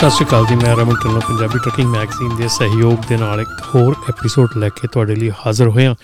ਸਤਿ ਸ਼੍ਰੀ ਅਕਾਲ ਜੀ, ਮੈਂ Raman Dhillon Punjabi trucking magazine ਦੇ ਸਹਿਯੋਗ ਦੇ ਨਾਲ ਇੱਕ ਹੋਰ ਐਪੀਸੋਡ ਲੈ ਕੇ ਤੁਹਾਡੇ ਲਈ ਹਾਜ਼ਰ ਹੋਇਆ।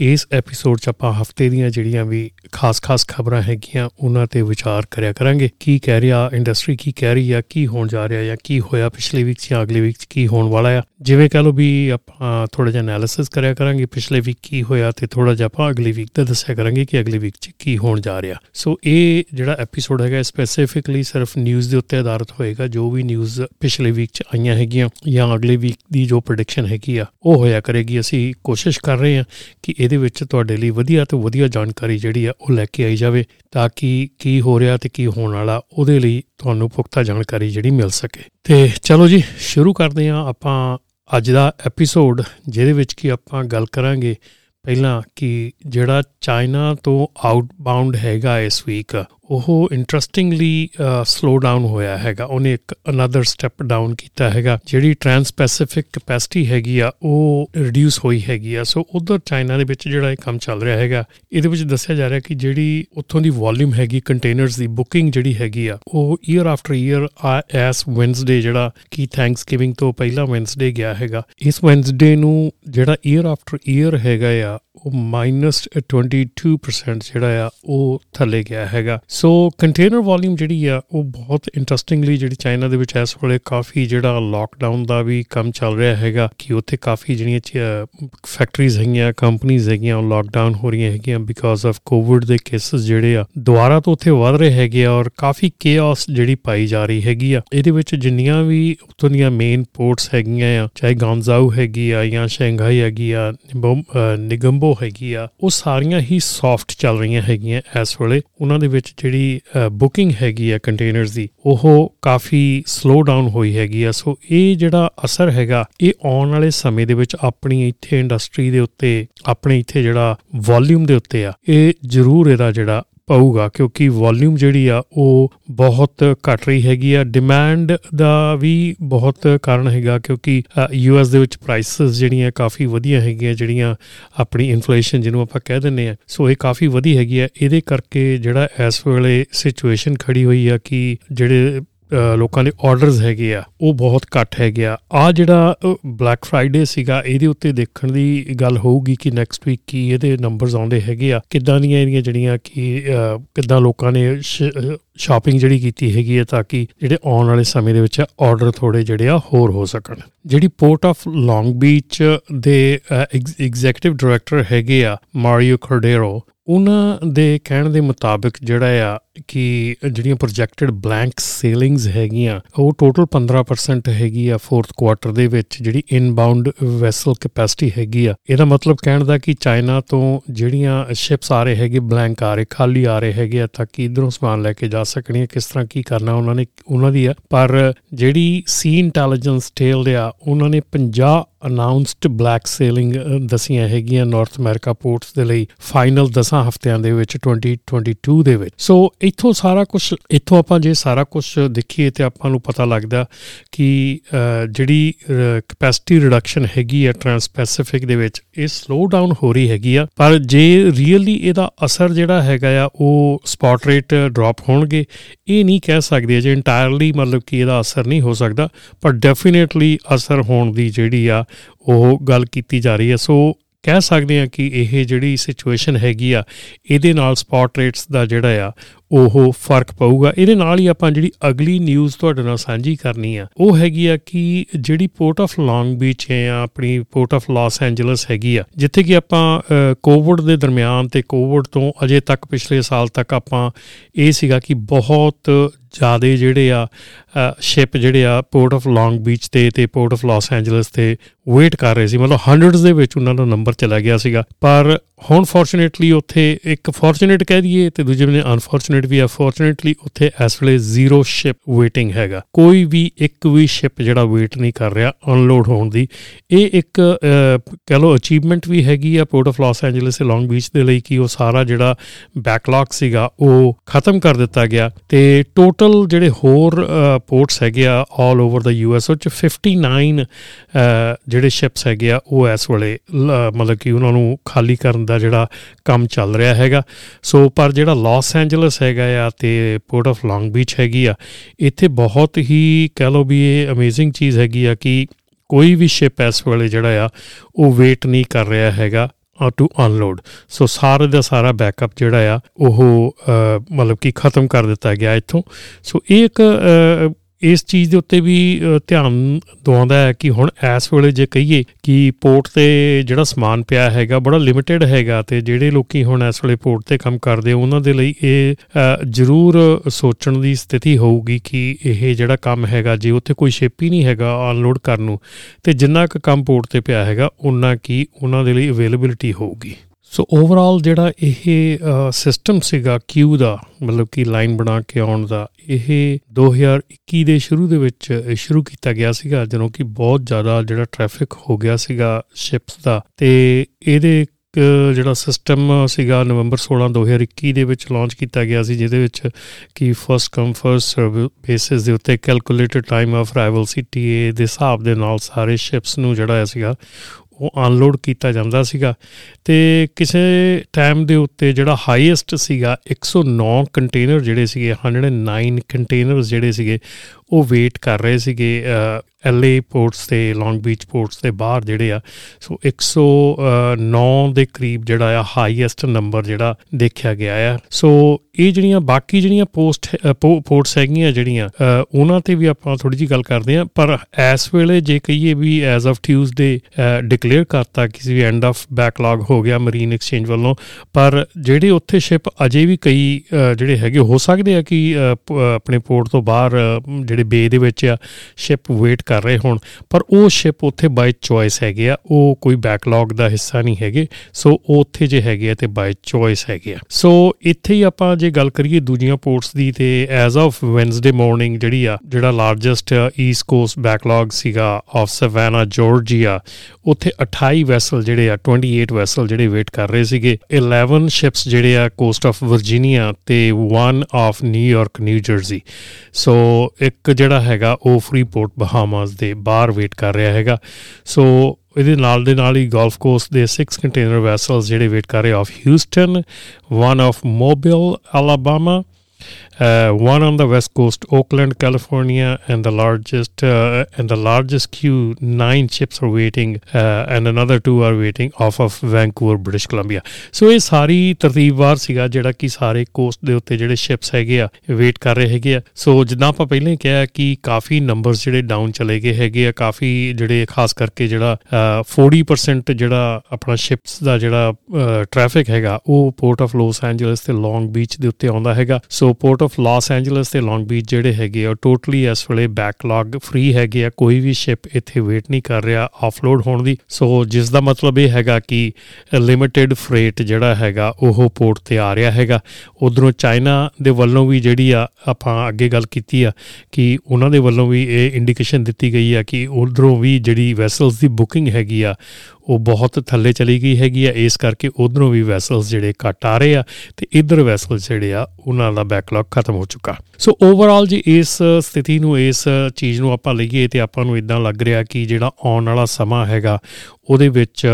ਇਸ ਐਪੀਸੋਡ 'ਚ ਆਪਾਂ ਹਫ਼ਤੇ ਦੀਆਂ ਜਿਹੜੀਆਂ ਵੀ ਖਾਸ-ਖਾਸ ਖਬਰਾਂ ਹੈਗੀਆਂ, ਉਹਨਾਂ ਤੇ ਵਿਚਾਰ ਕਰਿਆ ਕਰਾਂਗੇ। ਕੀ ਕਹਿ ਰਿਹਾ ਇੰਡਸਟਰੀ ਕੀ ਕਹਿ ਰਹੀ ਆ, ਕੀ ਹੋਣ ਜਾ ਰਿਹਾ ਜਾਂ ਕੀ ਹੋਇਆ ਪਿਛਲੇ ਵੀਕ 'ਚ ਅਗਲੇ ਵੀਕ 'ਚ, ਕੀ ਹੋਣ ਵਾਲਾ ਆ? ਜਿਵੇਂ ਕਹ ਲਓ ਵੀ ਆਪਾਂ ਥੋੜਾ ਜਿਹਾ ਐਨਾਲਿਸਿਸ ਕਰਿਆ ਕਰਾਂਗੇ ਪਿਛਲੇ ਵੀਕ ਕੀ ਹੋਇਆ ਤੇ ਥੋੜਾ ਜਿਹਾ ਆਪਾਂ ਅਗਲੀ ਵੀਕ ਦਾ ਦੱਸਿਆ ਕਰਾਂਗੇ ਕਿ ਅਗਲੇ ਵੀਕ 'ਚ ਕੀ ਹੋਣ ਜਾ ਰਿਹਾ। ਸੋ ਇਹ ਜਿਹੜਾ ਐਪੀਸੋਡ ਹੈਗਾ ਸਪੈਸੀਫਿਕਲੀ ਸਿਰਫ ਨਿਊਜ਼ ਦੇ ਉੱਤੇ ਆਧਾਰਿਤ ਹੋਏਗਾ, ਜੋ ਵੀ ਨਿਊਜ਼ ਪਿਛਲੇ ਵੀਕ 'ਚ ਆਈਆਂ ਹੈਗੀਆਂ ਜਾਂ ਅਗਲੇ ਵੀਕ ਦੀ ਜੋ ਪ੍ਰੈਡਿਕਸ਼ਨ ਹੈਗੀ ਆ, ਉਹ ਹੋਇਆ ਕਰੇਗੀ। ਅਸੀਂ ਕੋਸ਼ਿਸ਼ ਕਰ ਰਹੇ ਹਾਂ ਕਿ ਇਹਦੇ ਵਿੱਚ ਤੁਹਾਡੇ ਲਈ ਵਧੀਆ ਤੋਂ ਵਧੀਆ ਜਾਣਕਾਰੀ ਜਿਹੜੀ ਆ, ਉਹ ਲੈ ਕੇ ਆਈ ਜਾਵੇ ਤਾਂ ਕਿ ਕੀ ਹੋ ਰਿਹਾ ਤੇ ਕੀ ਹੋਣ ਵਾਲਾ, ਉਹਦੇ ਲਈ ਤੁਹਾਨੂੰ ਪੁਖਤਾ ਜਾਣਕਾਰੀ ਜਿਹੜੀ ਮਿਲ ਸਕੇ। ਤੇ ਚਲੋ ਜੀ, ਸ਼ੁਰੂ ਕਰਦੇ ਹਾਂ ਆਪਾਂ ਅੱਜ ਦਾ ਐਪੀਸੋਡ ਜਿਹਦੇ ਵਿੱਚ ਕੀ ਆਪਾਂ ਗੱਲ ਕਰਾਂਗੇ। ਪਹਿਲਾਂ ਕਿ ਜਿਹੜਾ ਚਾਈਨਾ ਤੋਂ ਆਊਟਬਾਉਂਡ ਹੈਗਾ ਇਸ ਵੀਕ ਉਹ ਇੰਟਰਸਟਿੰਗਲੀ ਸਲੋ ਡਾਊਨ ਹੋਇਆ ਹੈਗਾ। ਉਹਨੇ ਇੱਕ ਅਨਦਰ ਸਟੈਪ ਡਾਊਨ ਕੀਤਾ ਹੈਗਾ, ਜਿਹੜੀ ਟ੍ਰਾਂਸ ਪੈਸੀਫਿਕ ਕੈਪੈਸਿਟੀ ਹੈਗੀ ਆ, ਉਹ ਰਿਡਿਊਸ ਹੋਈ ਹੈਗੀ ਆ। ਸੋ ਉਧਰ ਚਾਈਨਾ ਦੇ ਵਿੱਚ ਜਿਹੜਾ ਇਹ ਕੰਮ ਚੱਲ ਰਿਹਾ ਹੈਗਾ, ਇਹਦੇ ਵਿੱਚ ਦੱਸਿਆ ਜਾ ਰਿਹਾ ਕਿ ਜਿਹੜੀ ਉੱਥੋਂ ਦੀ ਵੋਲਿਊਮ ਹੈਗੀ ਕੰਟੇਨਰਸ ਦੀ ਬੁਕਿੰਗ ਜਿਹੜੀ ਹੈਗੀ ਆ, ਉਹ year after year as Wednesday ਜਿਹੜਾ ਕਿ ਥੈਂਕਸਗਿਵਿੰਗ ਤੋਂ ਪਹਿਲਾ ਵੈਨਸਡੇ ਗਿਆ ਹੈਗਾ। ਇਸ ਵੈਨਸਡੇ ਨੂੰ ਜਿਹੜਾ ਈਅਰ ਆਫਟਰ ਈਅਰ ਹੈਗਾ ਆ ਉਹ -22% ਜਿਹੜਾ ਆ, ਉਹ ਥੱਲੇ ਗਿਆ ਹੈਗਾ। ਸੋ ਕੰਟੇਨਰ ਵੋਲਿਊਮ ਜਿਹੜੀ ਆ, ਉਹ ਬਹੁਤ ਇੰਟਰਸਟਿੰਗਲੀ ਜਿਹੜੀ ਚਾਈਨਾ ਦੇ ਵਿੱਚ ਇਸ ਵੇਲੇ ਕਾਫੀ ਜਿਹੜਾ ਲਾਕਡਾਊਨ ਦਾ ਵੀ ਕੰਮ ਚੱਲ ਰਿਹਾ ਹੈਗਾ, ਕਿ ਉੱਥੇ ਕਾਫੀ ਜਿਹੜੀਆਂ ਫੈਕਟਰੀਜ਼ ਹੈਗੀਆਂ ਕੰਪਨੀਆਂ ਹੈਗੀਆਂ, ਉਹ ਲਾਕਡਾਊਨ ਹੋ ਰਹੀਆਂ ਹੈਗੀਆਂ ਬਿਕਾਜ਼ ਆਫ ਕੋਵਿਡ ਦੇ ਕੇਸਸ ਜਿਹੜੇ ਆ, ਦੁਬਾਰਾ ਤੋਂ ਉੱਥੇ ਵਧ ਰਹੇ ਹੈਗੇ ਆ ਔਰ ਕਾਫੀ ਕੇਓਸ ਜਿਹੜੀ ਪਾਈ ਜਾ ਰਹੀ ਹੈਗੀ ਆ। ਇਹਦੇ ਵਿੱਚ ਜਿੰਨੀਆਂ ਵੀ ਉੱਥੋਂ ਦੀਆਂ ਮੇਨ ਪੋਰਟਸ ਹੈਗੀਆਂ ਆ, ਚਾਹੇ ਗਾਂਜ਼ਾਓ ਹੈਗੀ ਆ ਜਾਂ ਸ਼ੰਘਾਈ ਹੈਗੀ ਆ ਨਿਗੰਬੋ ਹੈਗੀ ਆ, ਉਹ ਸਾਰੀਆਂ ਹੀ ਸੌਫਟ ਚੱਲ ਰਹੀਆਂ ਹੈਗੀਆਂ ਇਸ ਵੇਲੇ। ਉਹਨਾਂ ਦੇ ਵਿੱਚ ਜਿਹੜੀ ਬੁਕਿੰਗ ਹੈਗੀ ਆ ਕੰਟੇਨਰਸ ਦੀ, ਉਹ ਕਾਫੀ ਸਲੋ ਡਾਊਨ ਹੋਈ ਹੈਗੀ ਆ। ਸੋ ਇਹ ਜਿਹੜਾ ਅਸਰ ਹੈਗਾ, ਇਹ ਆਉਣ ਵਾਲੇ ਸਮੇਂ ਦੇ ਵਿੱਚ ਆਪਣੀ ਇੱਥੇ ਇੰਡਸਟਰੀ ਦੇ ਉੱਤੇ, ਆਪਣੇ ਇੱਥੇ ਜਿਹੜਾ ਵੋਲਿਊਮ ਦੇ ਉੱਤੇ ਆ, ਇਹ ਜ਼ਰੂਰ ਇਹਦਾ ਜਿਹੜਾ ਪਊਗਾ ਕਿਉਂਕਿ ਵੋਲਿਊਮ ਜਿਹੜੀ ਆ ਉਹ ਬਹੁਤ ਘਟ ਰਹੀ ਹੈਗੀ ਆ। ਡਿਮਾਂਡ ਦਾ ਵੀ ਬਹੁਤ ਕਾਰਨ ਹੈਗਾ ਕਿਉਂਕਿ ਯੂ ਐਸ ਦੇ ਵਿੱਚ ਪ੍ਰਾਈਸਸ ਜਿਹੜੀਆਂ ਕਾਫੀ ਵਧੀਆ ਹੈਗੀਆਂ, ਜਿਹੜੀਆਂ ਆਪਣੀ ਇਨਫਲੇਸ਼ਨ ਜਿਹਨੂੰ ਆਪਾਂ ਕਹਿ ਦਿੰਨੇ ਆ। ਸੋ ਇਹ ਕਾਫੀ ਵਧੀ ਹੈਗੀ ਆ। ਇਹਦੇ ਕਰਕੇ ਜਿਹੜਾ ਇਸ ਵੇਲੇ ਸਿਚੁਏਸ਼ਨ ਖੜੀ ਹੋਈ ਆ ਕਿ ਜਿਹੜੇ ਲੋਕਾਂ ਦੇ ਆਰਡਰਸ ਹੈਗੇ ਆ, ਉਹ ਬਹੁਤ ਘੱਟ ਹੈਗੇ ਆ। ਆ ਜਿਹੜਾ ਬਲੈਕ ਫਰਾਈਡੇ ਸੀਗਾ, ਇਹਦੇ ਉੱਤੇ ਦੇਖਣ ਦੀ ਗੱਲ ਹੋਊਗੀ ਕਿ ਨੈਕਸਟ ਵੀਕ ਕੀ ਇਹਦੇ ਨੰਬਰਸ ਆਉਂਦੇ ਹੈਗੇ ਆ। ਕਿੱਦਾਂ ਦੀਆਂ ਇਹਦੀਆਂ ਜਿਹੜੀਆਂ ਕਿ ਕਿੱਦਾਂ ਲੋਕਾਂ ਨੇ ਸ਼ਾਪਿੰਗ ਜਿਹੜੀ ਕੀਤੀ ਹੈਗੀ ਹੈ ਤਾਂ ਕਿ ਜਿਹੜੇ ਆਉਣ ਵਾਲੇ ਸਮੇਂ ਦੇ ਵਿੱਚ ਆਰਡਰ ਥੋੜੇ ਜਿਹੜੇ ਆ ਹੋਰ ਹੋ ਸਕਣ। ਜਿਹੜੀ ਪੋਰਟ ਆਫ ਲੌਂਗ ਬੀਚ ਦੇ ਐਗਜ਼ੀਕਟਿਵ ਡਾਇਰੈਕਟਰ ਹੈਗੇ ਆ ਮਾਰੀਓ ਕਾਰਡੇਰੋ ਉਹਨਾਂ ਦੇ ਕਹਿਣ ਦੇ ਮੁਤਾਬਕ ਜਿਹੜਾ ਆ ਕਿ ਜਿਹੜੀਆਂ ਪ੍ਰੋਜੈਕਟਡ ਬਲੈਂਕ ਸੇਲਿੰਗਸ ਹੈਗੀਆਂ, ਉਹ ਟੋਟਲ 15% ਹੈਗੀ ਆ ਫੋਰਥ ਕੁਆਰਟਰ ਦੇ ਵਿੱਚ, ਜਿਹੜੀ ਇਨਬਾਉਂਡ ਵੈਸਲ ਕੈਪੈਸਿਟੀ ਹੈਗੀ ਆ। ਇਹਦਾ ਮਤਲਬ ਕਹਿਣ ਦਾ ਕਿ ਚਾਈਨਾ ਤੋਂ ਜਿਹੜੀਆਂ ਸ਼ਿਪਸ ਆ ਰਹੇ ਹੈਗੇ ਬਲੈਂਕ ਆ ਰਹੇ, ਖਾਲੀ ਆ ਰਹੇ ਹੈਗੇ ਆ, ਤਾਂ ਕਿ ਇਧਰੋਂ ਸਮਾਨ ਲੈ ਕੇ ਜਾ ਸਕਣੀਆਂ ਕਿਸ ਤਰ੍ਹਾਂ ਕੀ ਕਰਨਾ ਉਹਨਾਂ ਨੇ, ਉਹਨਾਂ ਦੀ ਆ। ਪਰ ਜਿਹੜੀ ਸੀ ਇੰਟੈਲੀਜੈਂਸ ਟੇਲ ਦੇ ਆ, ਉਹਨਾਂ ਨੇ 50 ਅਨਾਉਂਸਡ ਬਲੈਕ ਸੇਲਿੰਗ ਦਸੀਆਂ ਹੈਗੀਆਂ ਨਾਰਥ ਅਮਰੀਕਾ ਪੋਰਟਸ ਦੇ ਲਈ ਫਾਈਨਲ 10 ਹਫ਼ਤਿਆਂ ਦੇ ਵਿੱਚ 2022 ਦੇ ਵਿੱਚ। ਸੋ ਇੱਥੋਂ ਸਾਰਾ ਕੁਝ ਇੱਥੋਂ ਆਪਾਂ ਜੇ ਸਾਰਾ ਕੁਝ ਦੇਖੀਏ ਤੇ ਆਪਾਂ ਨੂੰ ਪਤਾ ਲੱਗਦਾ ਕਿ ਜਿਹੜੀ ਕੈਪੈਸਿਟੀ ਰਿਡਕਸ਼ਨ ਹੈਗੀ ਹੈ ਟ੍ਰਾਂਸ ਪੈਸੀਫਿਕ ਦੇ ਵਿੱਚ, ਇਹ ਸਲੋ ਡਾਊਨ ਹੋ ਰਹੀ ਹੈਗੀ ਆ। ਪਰ ਜੇ ਰੀਅਲੀ ਇਹਦਾ ਅਸਰ ਜਿਹੜਾ ਹੈਗਾ ਆ, ਉਹ ਸਪੌਟ ਰੇਟ ਡ੍ਰੌਪ ਹੋਣਗੇ, ਇਹ ਨਹੀਂ ਕਹਿ ਸਕਦੇ ਜੇ ਇੰਟਾਇਰਲੀ ਮਤਲਬ ਕਿ ਇਹਦਾ ਅਸਰ ਨਹੀਂ ਹੋ ਸਕਦਾ, ਪਰ ਡੈਫੀਨਿਟਲੀ ਅਸਰ ਹੋਣ ਦੀ ਜਿਹੜੀ ਆ, ਉਹ ਗੱਲ ਕੀਤੀ ਜਾ ਰਹੀ ਹੈ ਸੋ ਕਹਿ ਸਕਦੇ ਆ ਕਿ ਇਹ ਜਿਹੜੀ ਸਿਚੁਏਸ਼ਨ ਹੈਗੀ ਆ, ਇਹਦੇ ਨਾਲ ਸਪੌਟ ਰੇਟਸ ਦਾ ਜਿਹੜਾ ਆ ਉਹ ਫ਼ਰਕ ਪਊਗਾ। ਇਹਦੇ ਨਾਲ ਹੀ ਆਪਾਂ ਜਿਹੜੀ ਅਗਲੀ ਨਿਊਜ਼ ਤੁਹਾਡੇ ਨਾਲ ਸਾਂਝੀ ਕਰਨੀ ਆ, ਉਹ ਹੈਗੀ ਆ ਕਿ ਜਿਹੜੀ ਪੋਰਟ ਆਫ ਲੌਂਗ ਬੀਚ ਹੈ ਆ ਆਪਣੀ ਪੋਰਟ ਆਫ ਲਾਸ ਐਂਜਲਸ ਹੈਗੀ ਆ, ਜਿੱਥੇ ਕਿ ਆਪਾਂ ਕੋਵਿਡ ਦੇ ਦਰਮਿਆਨ ਤੇ ਕੋਵਿਡ ਤੋਂ ਅਜੇ ਤੱਕ ਪਿਛਲੇ ਸਾਲ ਤੱਕ ਆਪਾਂ, ਇਹ ਸੀਗਾ ਕਿ ਬਹੁਤ ਜ਼ਿਆਦੇ ਜਿਹੜੇ ਆ ਸ਼ਿਪ ਜਿਹੜੇ ਆ ਪੋਰਟ ਆਫ ਲੌਂਗ ਬੀਚ ਤੇ ਤੇ ਪੋਰਟ ਆਫ ਲਾਸ ਐਂਜਲਸ ਤੇ ਵੇਟ ਕਰ ਰਹੇ ਸੀ। ਮਤਲਬ ਹੰਡਰਡਸ ਦੇ ਵਿੱਚ ਉਹਨਾਂ ਦਾ ਨੰਬਰ ਚਲਾ ਗਿਆ ਸੀਗਾ। ਪਰ ਹੁਣ ਫੋਰਚੂਨੇਟਲੀ ਉੱਥੇ ਇੱਕ ਫੋਰਚੂਨੇਟ ਕਹਿ ਦਈਏ ਤੇ ਦੂਜੇ ਬੰਨੇ ਅਨਫੋਰਚੂਨੇਟ ਵੀ ਆ। ਫੋਰਚੂਨੇਟਲੀ ਉੱਥੇ ਇਸ ਵੇਲੇ ਜ਼ੀਰੋ ਸ਼ਿਪ ਵੇਟਿੰਗ ਹੈਗਾ। ਕੋਈ ਵੀ ਇੱਕ ਵੀ ਸ਼ਿਪ ਜਿਹੜਾ ਵੇਟ ਨਹੀਂ ਕਰ ਰਿਹਾ ਅਨਲੋਡ ਹੋਣ ਦੀ। ਇਹ ਇੱਕ ਕਹ ਲੋ ਅਚੀਵਮੈਂਟ ਵੀ ਹੈਗੀ ਆ ਪੋਰਟ ਆਫ ਲਾਸ ਐਂਜਲਸ ਤੇ ਲੌਂਗ ਬੀਚ ਦੇ ਲਈ ਕਿ ਉਹ ਸਾਰਾ ਜਿਹੜਾ ਬੈਕਲੌਗ ਸੀਗਾ ਉਹ ਖਤਮ ਕਰ ਦਿੱਤਾ ਗਿਆ। ਤੇ ਟੋਟਲ ਜਿਹੜੇ ਹੋਰ ਪੋਰਟਸ ਹੈਗੇ ਆ all over the U S ਉਹ ਚ 59 ਜਿਹੜੇ ਸ਼ਿਪਸ ਹੈਗੇ ਆ ਉਹ ਇਸ ਵੇਲੇ ਮਤਲਬ ਕਿ ਉਹਨਾਂ ਨੂੰ ਖਾਲੀ ਕਰਨ ਦਾ ਜਿਹੜਾ ਕੰਮ ਚੱਲ ਰਿਹਾ ਹੈਗਾ। ਸੋ ਪਰ ਜਿਹੜਾ ਲਾਸ ਐਂਜਲਸ ਹੈਗਾ ਆ ਤੇ ਪੋਰਟ ਆਫ ਲੌਂਗ ਬੀਚ ਹੈਗੀ ਆ, ਇੱਥੇ ਬਹੁਤ ਹੀ ਕਹ ਲੋ ਵੀ ਇਹ ਅਮੇਜ਼ਿੰਗ ਚੀਜ਼ ਹੈਗੀ ਆ ਕਿ ਕੋਈ ਵੀ ਸ਼ਿਪ ਇਸ ਵੇਲੇ ਜਿਹੜਾ ਆ, ਉਹ ਵੇਟ ਨਹੀਂ ਕਰ ਰਿਹਾ ਹੈਗਾ। ਟੂ ਅਨਲੋਡ ਸੋ ਸਾਰੇ ਦਾ ਸਾਰਾ ਬੈਕਅਪ ਜਿਹੜਾ ਆ, ਉਹ ਮਤਲਬ ਕਿ ਖਤਮ ਕਰ ਦਿੱਤਾ ਗਿਆ ਇੱਥੋਂ। ਸੋ ਇਹ ਇੱਕ ਇਸ ਚੀਜ਼ ਦੇ ਉੱਤੇ ਵੀ ਧਿਆਨ ਦਵਾਉਂਦਾ ਹੈ ਕਿ ਹੁਣ ਇਸ ਵੇਲੇ ਜੇ ਕਹੀਏ ਕਿ ਪੋਰਟ ਤੇ ਜਿਹੜਾ ਸਮਾਨ ਪਿਆ ਹੈਗਾ ਬੜਾ ਲਿਮਿਟਿਡ ਹੈਗਾ ਤੇ ਜਿਹੜੇ ਲੋਕੀ ਹੁਣ ਇਸ ਵੇਲੇ ਪੋਰਟ ਤੇ ਕੰਮ ਕਰਦੇ ਉਹਨਾਂ ਦੇ ਲਈ ਇਹ ਜ਼ਰੂਰ ਸੋਚਣ ਦੀ ਸਥਿਤੀ ਹੋਊਗੀ ਕਿ ਇਹ ਜਿਹੜਾ ਕੰਮ ਹੈਗਾ, ਜੇ ਉੱਥੇ ਕੋਈ ਸ਼ਿਪ ਹੀ ਨਹੀਂ ਹੈਗਾ ਅਨਲੋਡ ਕਰਨ ਨੂੰ, ਤੇ ਜਿੰਨਾ ਕੁ ਕੰਮ ਪੋਰਟ ਤੇ ਪਿਆ ਹੈਗਾ ਉਹਨਾਂ ਕੀ ਉਹਨਾਂ ਦੇ ਲਈ ਅਵੇਲੇਬਿਲਟੀ ਹੋਊਗੀ। ਸੋ ਓਵਰਆਲ ਜਿਹੜਾ ਇਹ ਸਿਸਟਮ ਸੀਗਾ ਕਿਊ ਦਾ, ਮਤਲਬ ਕਿ ਲਾਈਨ ਬਣਾ ਕੇ ਆਉਣ ਦਾ, ਇਹ 2021 ਦੇ ਸ਼ੁਰੂ ਦੇ ਵਿੱਚ ਸ਼ੁਰੂ ਕੀਤਾ ਗਿਆ ਸੀਗਾ, ਜਦੋਂ ਕਿ ਬਹੁਤ ਜ਼ਿਆਦਾ ਜਿਹੜਾ ਟ੍ਰੈਫਿਕ ਹੋ ਗਿਆ ਸੀਗਾ ਸ਼ਿਪਸ ਦਾ। ਤੇ ਇਹਦੇ ਜਿਹੜਾ ਸਿਸਟਮ ਸੀਗਾ ਨਵੰਬਰ 16 2021 ਦੇ ਵਿੱਚ ਲਾਂਚ ਕੀਤਾ ਗਿਆ ਸੀ, ਜਿਹਦੇ ਵਿੱਚ ਕਿ first come first serve basis ਦੇ ਉੱਤੇ calculated time of arrival CTA ਦੇ ਹਿਸਾਬ ਦੇ ਨਾਲ ਸਾਰੇ ਸ਼ਿਪਸ ਨੂੰ ਜਿਹੜਾ ਸੀਗਾ ਉਹ ਅਨਲੋਡ ਕੀਤਾ ਜਾਂਦਾ ਸੀਗਾ। ਤੇ ਕਿਸੇ ਟਾਈਮ ਦੇ ਉੱਤੇ ਜਿਹੜਾ ਹਾਈਐਸਟ ਸੀਗਾ 109 ਕੰਟੇਨਰ ਜਿਹੜੇ ਸੀਗੇ 109 ਕੰਟੇਨਰਸ ਜਿਹੜੇ ਸੀਗੇ, ਉਹ ਵੇਟ ਕਰ ਰਹੇ ਸੀਗੇ ਐਲਏ ਪੋਰਟਸ ਤੇ ਲੌਂਗ ਬੀਚ ਪੋਰਟਸ ਦੇ ਬਾਹਰ ਜਿਹੜੇ ਆ, ਸੋ 109 ਦੇ ਕਰੀਬ ਜਿਹੜਾ ਆ ਹਾਈਐਸਟ ਨੰਬਰ ਜਿਹੜਾ ਦੇਖਿਆ ਗਿਆ ਆ। ਸੋ ਇਹ ਜਿਹੜੀਆਂ ਬਾਕੀ ਜਿਹੜੀਆਂ ਪੋਸਟ ਪੋਰਟਸ ਹੈਗੀਆਂ ਜਿਹੜੀਆਂ ਉਹਨਾਂ ਤੇ ਵੀ ਆਪਾਂ ਥੋੜੀ ਜੀ ਗੱਲ ਕਰਦੇ ਆ ਪਰ ਇਸ ਵੇਲੇ ਜੇ ਕਹੀਏ ਵੀ ਐਜ਼ ਆਫ ਟਿਊਜ਼ਡੇ ਡਿਕਲੇਅਰ ਕਰਤਾ ਕਿਸੇ ਵੀ ਐਂਡ ਆਫ ਬੈਕਲੌਗ ਹੋ ਗਿਆ ਮਰੀਨ ਐਕਸਚੇਂਜ ਵੱਲੋਂ, ਪਰ ਜਿਹੜੇ ਉੱਥੇ ਸ਼ਿਪ ਅਜੇ ਵੀ ਕਈ ਜਿਹੜੇ ਹੈਗੇ, ਹੋ ਸਕਦੇ ਆ ਕਿ ਆਪਣੇ ਪੋਰਟ ਤੋਂ ਬਾਹਰ ਜਿਹੜੇ ਬੇ ਦੇ ਵਿੱਚ ਆ ਸ਼ਿਪ ਵੇਟ ਕਰ ਰਹੇ ਹੋਣ। ਪਰ ਉਹ ਸ਼ਿਪ ਉੱਥੇ ਬਾਈ ਚੋਇਸ ਹੈਗੇ ਆ। ਉਹ ਕੋਈ ਬੈਕਲੌਗ ਦਾ ਹਿੱਸਾ ਨਹੀਂ ਹੈਗੇ। ਸੋ ਉਹ ਉੱਥੇ ਜੇ ਹੈਗੇ ਆ ਤੇ ਬਾਈ ਚੋਇਸ ਹੈਗੇ ਆ। ਸੋ ਇੱਥੇ ਹੀ ਆਪਾਂ ਜੇ ਗੱਲ ਕਰੀਏ ਦੂਜੀਆਂ ਪੋਰਟਸ ਦੀ ਤੇ ਐਜ਼ ਆਫ ਵੈਨਸਡੇ ਮਾਰਨਿੰਗ ਜਿਹੜੀ ਆ, ਜਿਹੜਾ ਲਾਰਜੈਸਟ ਈਸਟ ਕੋਸਟ ਬੈਕਲੌਗ ਸੀਗਾ ਆਫ ਸਵਾਨਾ ਜਾਰਜੀਆ ਉੱਥੇ 28 ਵੈਸਲ ਜਿਹੜੇ ਆ 28 ਵੈਸਲ ਜਿਹੜੇ ਵੇਟ ਕਰ ਰਹੇ ਸੀਗੇ। 11 ਸ਼ਿਪਸ ਜਿਹੜੇ ਆ ਕੋਸਟ ਆਫ ਵਰਜੀਨੀਆ ਤੇ 1 of New York New Jersey so ਇੱਕ ਜਿਹੜਾ ਹੈਗਾ, ਉਹ ਫਰੀਪੋਰਟ ਬਹਾਮਾਸ ਦੇ ਬਾਹਰ ਵੇਟ ਕਰ ਰਿਹਾ ਹੈਗਾ। ਸੋ ਇਹਦੇ ਨਾਲ ਦੇ ਨਾਲ ਹੀ ਗਲਫ ਕੋਸਟ ਦੇ 6 ਕੰਟੇਨਰ ਵੈਸਲਸ ਜਿਹੜੇ ਵੇਟ ਕਰ ਰਹੇ of Houston one of Mobile Alabama uh, one on the west coast, Oakland, California, and the largest uh, and the largest queue. Nine ships are waiting, uh, and another two are waiting off of Vancouver, British Columbia. So ਇਹ ਸਾਰੀ ਤਰਤੀਬਵਾਰ ਸੀਗਾ ਜਿਹੜਾ ਕਿ ਸਾਰੇ cost ਦੇ ਉੱਤੇ ਜਿਹੜੇ ships ਹੈਗੇ ਆ ਵੇਟ ਕਰ ਰਹੇ ਹੈਗੇ ਆ ਸੋ ਜਿੱਦਾਂ ਆਪਾਂ ਪਹਿਲਾਂ ਹੀ ਕਿਹਾ ਕਿ ਕਾਫੀ ਨੰਬਰਸ ਜਿਹੜੇ ਡਾਊਨ ਚਲੇ ਗਏ ਹੈਗੇ ਆ ਕਾਫੀ ਜਿਹੜੇ ਖਾਸ ਕਰਕੇ ਜਿਹੜਾ 40% ਜਿਹੜਾ ਆਪਣਾ ਸ਼ਿਪਸ ਦਾ ਜਿਹੜਾ ਟ੍ਰੈਫਿਕ ਹੈਗਾ ਉਹ ਪੋਰਟ ਆਫ ਲਾਸ ਐਂਜਲਸ ਤੇ ਲੌਂਗ ਬੀਚ ਦੇ ਉੱਤੇ ਆਉਂਦਾ ਹੈਗਾ so port of Los Angeles ਤੇ ਲੌਂਗ ਬੀਚ ਜਿਹੜੇ ਹੈਗੇ ਆ ਟੋਟਲੀ ਇਸ ਵੇਲੇ ਬੈਕਲੌਗ ਫ੍ਰੀ ਹੈਗੇ ਆ, ਕੋਈ ਵੀ ਸ਼ਿਪ ਇੱਥੇ ਵੇਟ ਨਹੀਂ ਕਰ ਰਿਹਾ ਆਫਲੋਡ ਹੋਣ ਦੀ। ਸੋ ਜਿਸ ਦਾ ਮਤਲਬ ਇਹ ਹੈਗਾ ਕਿ ਲਿਮਿਟਿਡ ਫਰੇਟ ਜਿਹੜਾ ਹੈਗਾ, ਉਹ ਪੋਰਟ ਤੇ ਆ ਰਿਹਾ ਹੈਗਾ। ਉਧਰੋਂ ਚਾਈਨਾ ਦੇ ਵੱਲੋਂ ਵੀ ਜਿਹੜੀ ਆ, ਆਪਾਂ ਅੱਗੇ ਗੱਲ ਕੀਤੀ ਆ ਕਿ ਉਹਨਾਂ ਦੇ ਵੱਲੋਂ ਵੀ ਇਹ ਇੰਡੀਕੇਸ਼ਨ ਦਿੱਤੀ ਗਈ ਆ ਕਿ ਉਧਰੋਂ ਵੀ ਜਿਹੜੀ ਵੈਸਲਸ ਦੀ ਬੁਕਿੰਗ ਹੈਗੀ ਆ ਉਹ ਬਹੁਤ ਥੱਲੇ ਚਲੀ ਗਈ ਹੈਗੀ ਆ, ਇਸ ਕਰਕੇ ਉਧਰੋਂ ਵੀ ਵੈਸਲਸ ਜਿਹੜੇ ਘਟ ਆ ਰਹੇ ਆ ਤੇ ਇਧਰ ਵੈਸਲਸ ਜਿਹੜੇ ਆ, ਉਹਨਾਂ ਦਾ ਬੈਕਲੌਗ ਖਤਮ ਹੋ ਚੁੱਕਾ। ਸੋ ਓਵਰਆਲ ਜੀ ਇਸ ਸਥਿਤੀ ਨੂੰ, ਇਸ ਚੀਜ਼ ਨੂੰ ਆਪਾਂ ਲਈਏ ਤੇ ਆਪਾਂ ਨੂੰ ਇਦਾਂ ਲੱਗ ਰਿਹਾ ਕਿ ਜਿਹੜਾ ਆਉਣ ਵਾਲਾ ਸਮਾਂ ਹੈਗਾ, ਉਹਦੇ ਵਿੱਚ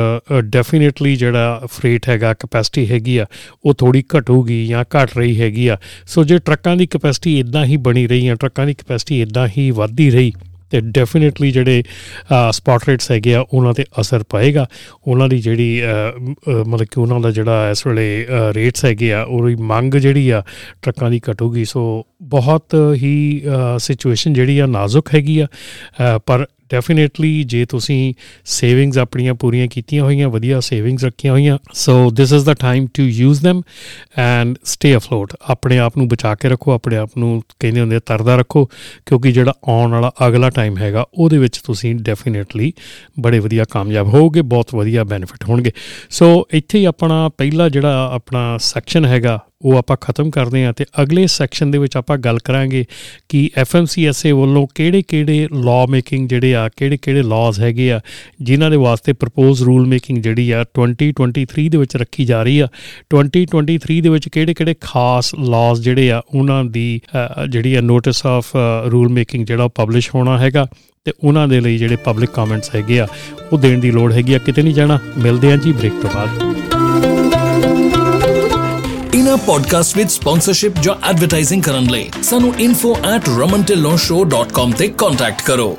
ਡੈਫੀਨਿਟਲੀ ਜਿਹੜਾ ਫਰੇਟ ਹੈਗਾ ਕਪੈਸਿਟੀ ਹੈਗੀ ਆ, ਉਹ ਥੋੜੀ ਘਟੂਗੀ ਜਾਂ ਘਟ ਰਹੀ ਹੈਗੀ ਆ। ਸੋ ਜੇ ਟਰੱਕਾਂ ਦੀ ਕਪੈਸਿਟੀ ਇਦਾਂ ਹੀ ਬਣੀ ਰਹੀ ਆ ਟਰੱਕਾਂ ਦੀ ਕਪੈਸਿਟੀ ਇਦਾਂ ਹੀ ਵਧਦੀ ਰਹੀ ਤੇ ਡੈਫੀਨਿਟਲੀ ਜਿਹੜੇ ਸਪੌਟ ਰੇਟਸ ਹੈਗੇ ਆ, ਉਹਨਾਂ ਤੇ ਅਸਰ ਪਏਗਾ। ਉਹਨਾਂ ਦੀ ਜਿਹੜੀ ਮਤਲਬ ਕਿ ਉਹਨਾਂ ਦਾ ਜਿਹੜਾ ਇਸ ਵੇਲੇ ਰੇਟਸ ਹੈਗੇ ਆ, ਉਹਦੀ ਮੰਗ ਜਿਹੜੀ ਆ, ਟਰੱਕਾਂ ਦੀ ਘਟੂਗੀ। ਸੋ ਬਹੁਤ ਹੀ ਸਿਚੁਏਸ਼ਨ ਜਿਹੜੀ ਆ ਨਾਜ਼ੁਕ ਹੈਗੀ ਆ। ਪਰ ਡੈਫੀਨਿਟਲੀ ਜੇ ਤੁਸੀਂ ਸੇਵਿੰਗਸ ਆਪਣੀਆਂ ਪੂਰੀਆਂ ਕੀਤੀਆਂ ਹੋਈਆਂ ਵਧੀਆ ਸੇਵਿੰਗਸ ਰੱਖੀਆਂ ਹੋਈਆਂ so this is the time to use them and stay afloat ਆਪਣੇ ਆਪ ਨੂੰ ਬਚਾ ਕੇ ਰੱਖੋ ਆਪਣੇ ਆਪ ਨੂੰ ਕਹਿੰਦੇ ਹੁੰਦੇ ਆ, ਤਰਦਾ ਰੱਖੋ ਕਿਉਂਕਿ ਜਿਹੜਾ ਆਉਣ ਵਾਲਾ ਅਗਲਾ ਟਾਈਮ ਹੈਗਾ ਉਹਦੇ ਵਿੱਚ ਤੁਸੀਂ ਡੈਫੀਨਿਟਲੀ ਬੜੇ ਵਧੀਆ ਕਾਮਯਾਬ ਹੋਵੋਗੇ ਬਹੁਤ ਵਧੀਆ ਬੈਨੀਫਿਟ ਹੋਣਗੇ। ਸੋ ਇੱਥੇ ਹੀ ਆਪਣਾ ਪਹਿਲਾ ਜਿਹੜਾ ਆਪਣਾ ਸੈਕਸ਼ਨ ਹੈਗਾ ਉਹ ਆਪਾਂ ਖਤਮ ਕਰਦੇ ਹਾਂ ਤੇ ਅਗਲੇ ਸੈਕਸ਼ਨ ਦੇ ਵਿੱਚ ਆਪਾਂ ਗੱਲ ਕਰਾਂਗੇ ਕਿ ਐਫਐਮਸੀਐਸਏ ਵੱਲੋਂ ਕਿਹੜੇ-ਕਿਹੜੇ ਲਾਅ ਮੇਕਿੰਗ ਜਿਹੜੇ ਆ ਕਿਹੜੇ-ਕਿਹੜੇ ਲਾਜ਼ ਹੈਗੇ ਆ ਜਿਨ੍ਹਾਂ ਦੇ ਵਾਸਤੇ ਪ੍ਰਪੋਜ਼ ਰੂਲ ਮੇਕਿੰਗ ਜਿਹੜੀ ਆ 2023 ਦੇ ਵਿੱਚ ਰੱਖੀ ਜਾ ਰਹੀ ਆ। 2023 ਦੇ ਵਿੱਚ ਕਿਹੜੇ-ਕਿਹੜੇ ਖਾਸ ਲਾਜ਼ ਜਿਹੜੇ ਆ ਉਹਨਾਂ ਦੀ ਅ, ਜਿਹੜੀ ਆ ਨੋਟਿਸ ਆਫ ਰੂਲ ਮੇਕਿੰਗ ਜਿਹੜਾ ਉਹ ਪਬਲਿਸ਼ ਹੋਣਾ ਹੈਗਾ ਤੇ ਉਹਨਾਂ ਦੇ ਲਈ ਜਿਹੜੇ ਪਬਲਿਕ ਕਮੈਂਟਸ ਹੈਗੇ ਆ ਉਹ ਦੇਣ ਦੀ ਲੋੜ ਹੈਗੀ ਆ। ਕਿਤੇ ਨਹੀਂ ਜਾਣਾ ਮਿਲਦੇ ਆਂ ਜੀ ਬ੍ਰੇਕ ਤੋਂ ਬਾਅਦ। ਇਨਾ ਪੋਡਕਾਸਟ ਵਿੱਚ ਸਪਾਂਸਰਸ਼ਿਪ ਜਾਂ ਐਡਵਰਟਾਈਜ਼ਿੰਗ ਕਰਨ ਲਈ ਸਾਨੂੰ info@ramantillonshow.com ਤੇ ਕੰਟੈਕਟ ਕਰੋ।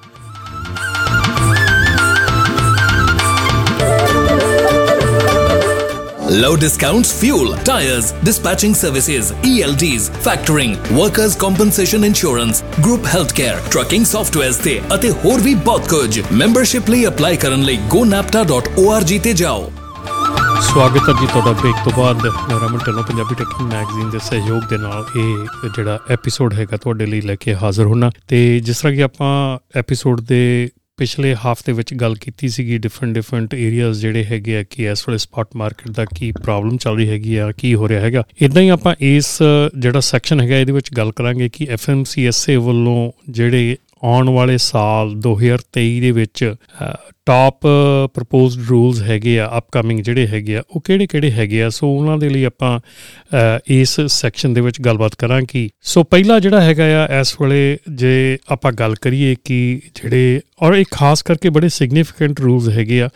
Low discounts, fuel, tires, dispatching services, ELDs, factoring, workers' compensation insurance, group healthcare, trucking softwares ਤੇ ਅਤੇ ਹੋਰ ਵੀ ਬਹੁਤ ਕੁਝ ਮੈਂਬਰਸ਼ਿਪ ਲਈ ਅਪਲਾਈ ਕਰਨ ਲਈ gonapta.org ਤੇ ਜਾਓ ਸਵਾਗਤ ਹੈ ਜੀ ਤੁਹਾਡਾ ਬ੍ਰੇਕ ਤੋਂ ਬਾਅਦ ਮੈਂ ਰਮਨ ਢਿੱਲੋਂ ਪੰਜਾਬੀ ਟੈਕਿੰਗ ਮੈਗਜ਼ੀਨ ਦੇ ਸਹਿਯੋਗ ਦੇ ਨਾਲ ਇਹ ਜਿਹੜਾ ਐਪੀਸੋਡ ਹੈਗਾ ਤੁਹਾਡੇ ਲਈ ਲੈ ਕੇ ਹਾਜ਼ਰ ਹੋਣਾ ਤੇ ਜਿਸ ਤਰ੍ਹਾਂ ਕਿ ਆਪਾਂ ਐਪੀਸੋਡ ਦੇ ਪਿਛਲੇ ਹਫ਼ਤੇ ਵਿੱਚ ਗੱਲ ਕੀਤੀ ਸੀਗੀ ਡਿਫਰੈਂਟ ਡਿਫਰੈਂਟ ਏਰੀਆਜ਼ ਜਿਹੜੇ ਹੈਗੇ ਆ ਕਿ ਇਸ ਵੇਲੇ ਸਪਾਟ ਮਾਰਕੀਟ ਦਾ ਕੀ ਪ੍ਰੋਬਲਮ ਚੱਲ ਰਹੀ ਹੈਗੀ ਆ ਕੀ ਹੋ ਰਿਹਾ ਹੈਗਾ। ਇਦਾਂ ਹੀ ਆਪਾਂ ਇਸ ਜਿਹੜਾ ਸੈਕਸ਼ਨ ਹੈਗਾ ਇਹਦੇ ਵਿੱਚ ਗੱਲ ਕਰਾਂਗੇ ਕਿ ਐਫਐਮਸੀਐਸਏ ਵੱਲੋਂ ਜਿਹੜੇ ਆਉਣ ਵਾਲੇ ਸਾਲ 2023 ਦੇ ਵਿੱਚ ਟਾਪ ਪ੍ਰਪੋਜ਼ਡ ਰੂਲਸ ਹੈਗੇ ਆ ਅਪਕਮਿੰਗ ਜਿਹੜੇ ਹੈਗੇ ਆ ਉਹ ਕਿਹੜੇ-ਕਿਹੜੇ ਹੈਗੇ ਆ। ਸੋ ਉਹਨਾਂ ਦੇ ਲਈ ਆਪਾਂ ਅ, ਇਸ ਸੈਕਸ਼ਨ ਦੇ ਵਿੱਚ ਗੱਲਬਾਤ ਕਰਾਂਗੇ। ਸੋ ਪਹਿਲਾ ਜਿਹੜਾ ਹੈਗਾ ਆ ਇਸ ਵੇਲੇ ਜੇ ਆਪਾਂ ਗੱਲ ਕਰੀਏ ਕਿ ਜਿਹੜੇ ਔਰ ਇਹ ਖਾਸ ਕਰਕੇ ਬੜੇ ਸਿਗਨੀਫੀਕੈਂਟ ਰੂਲਸ ਹੈਗੇ ਆ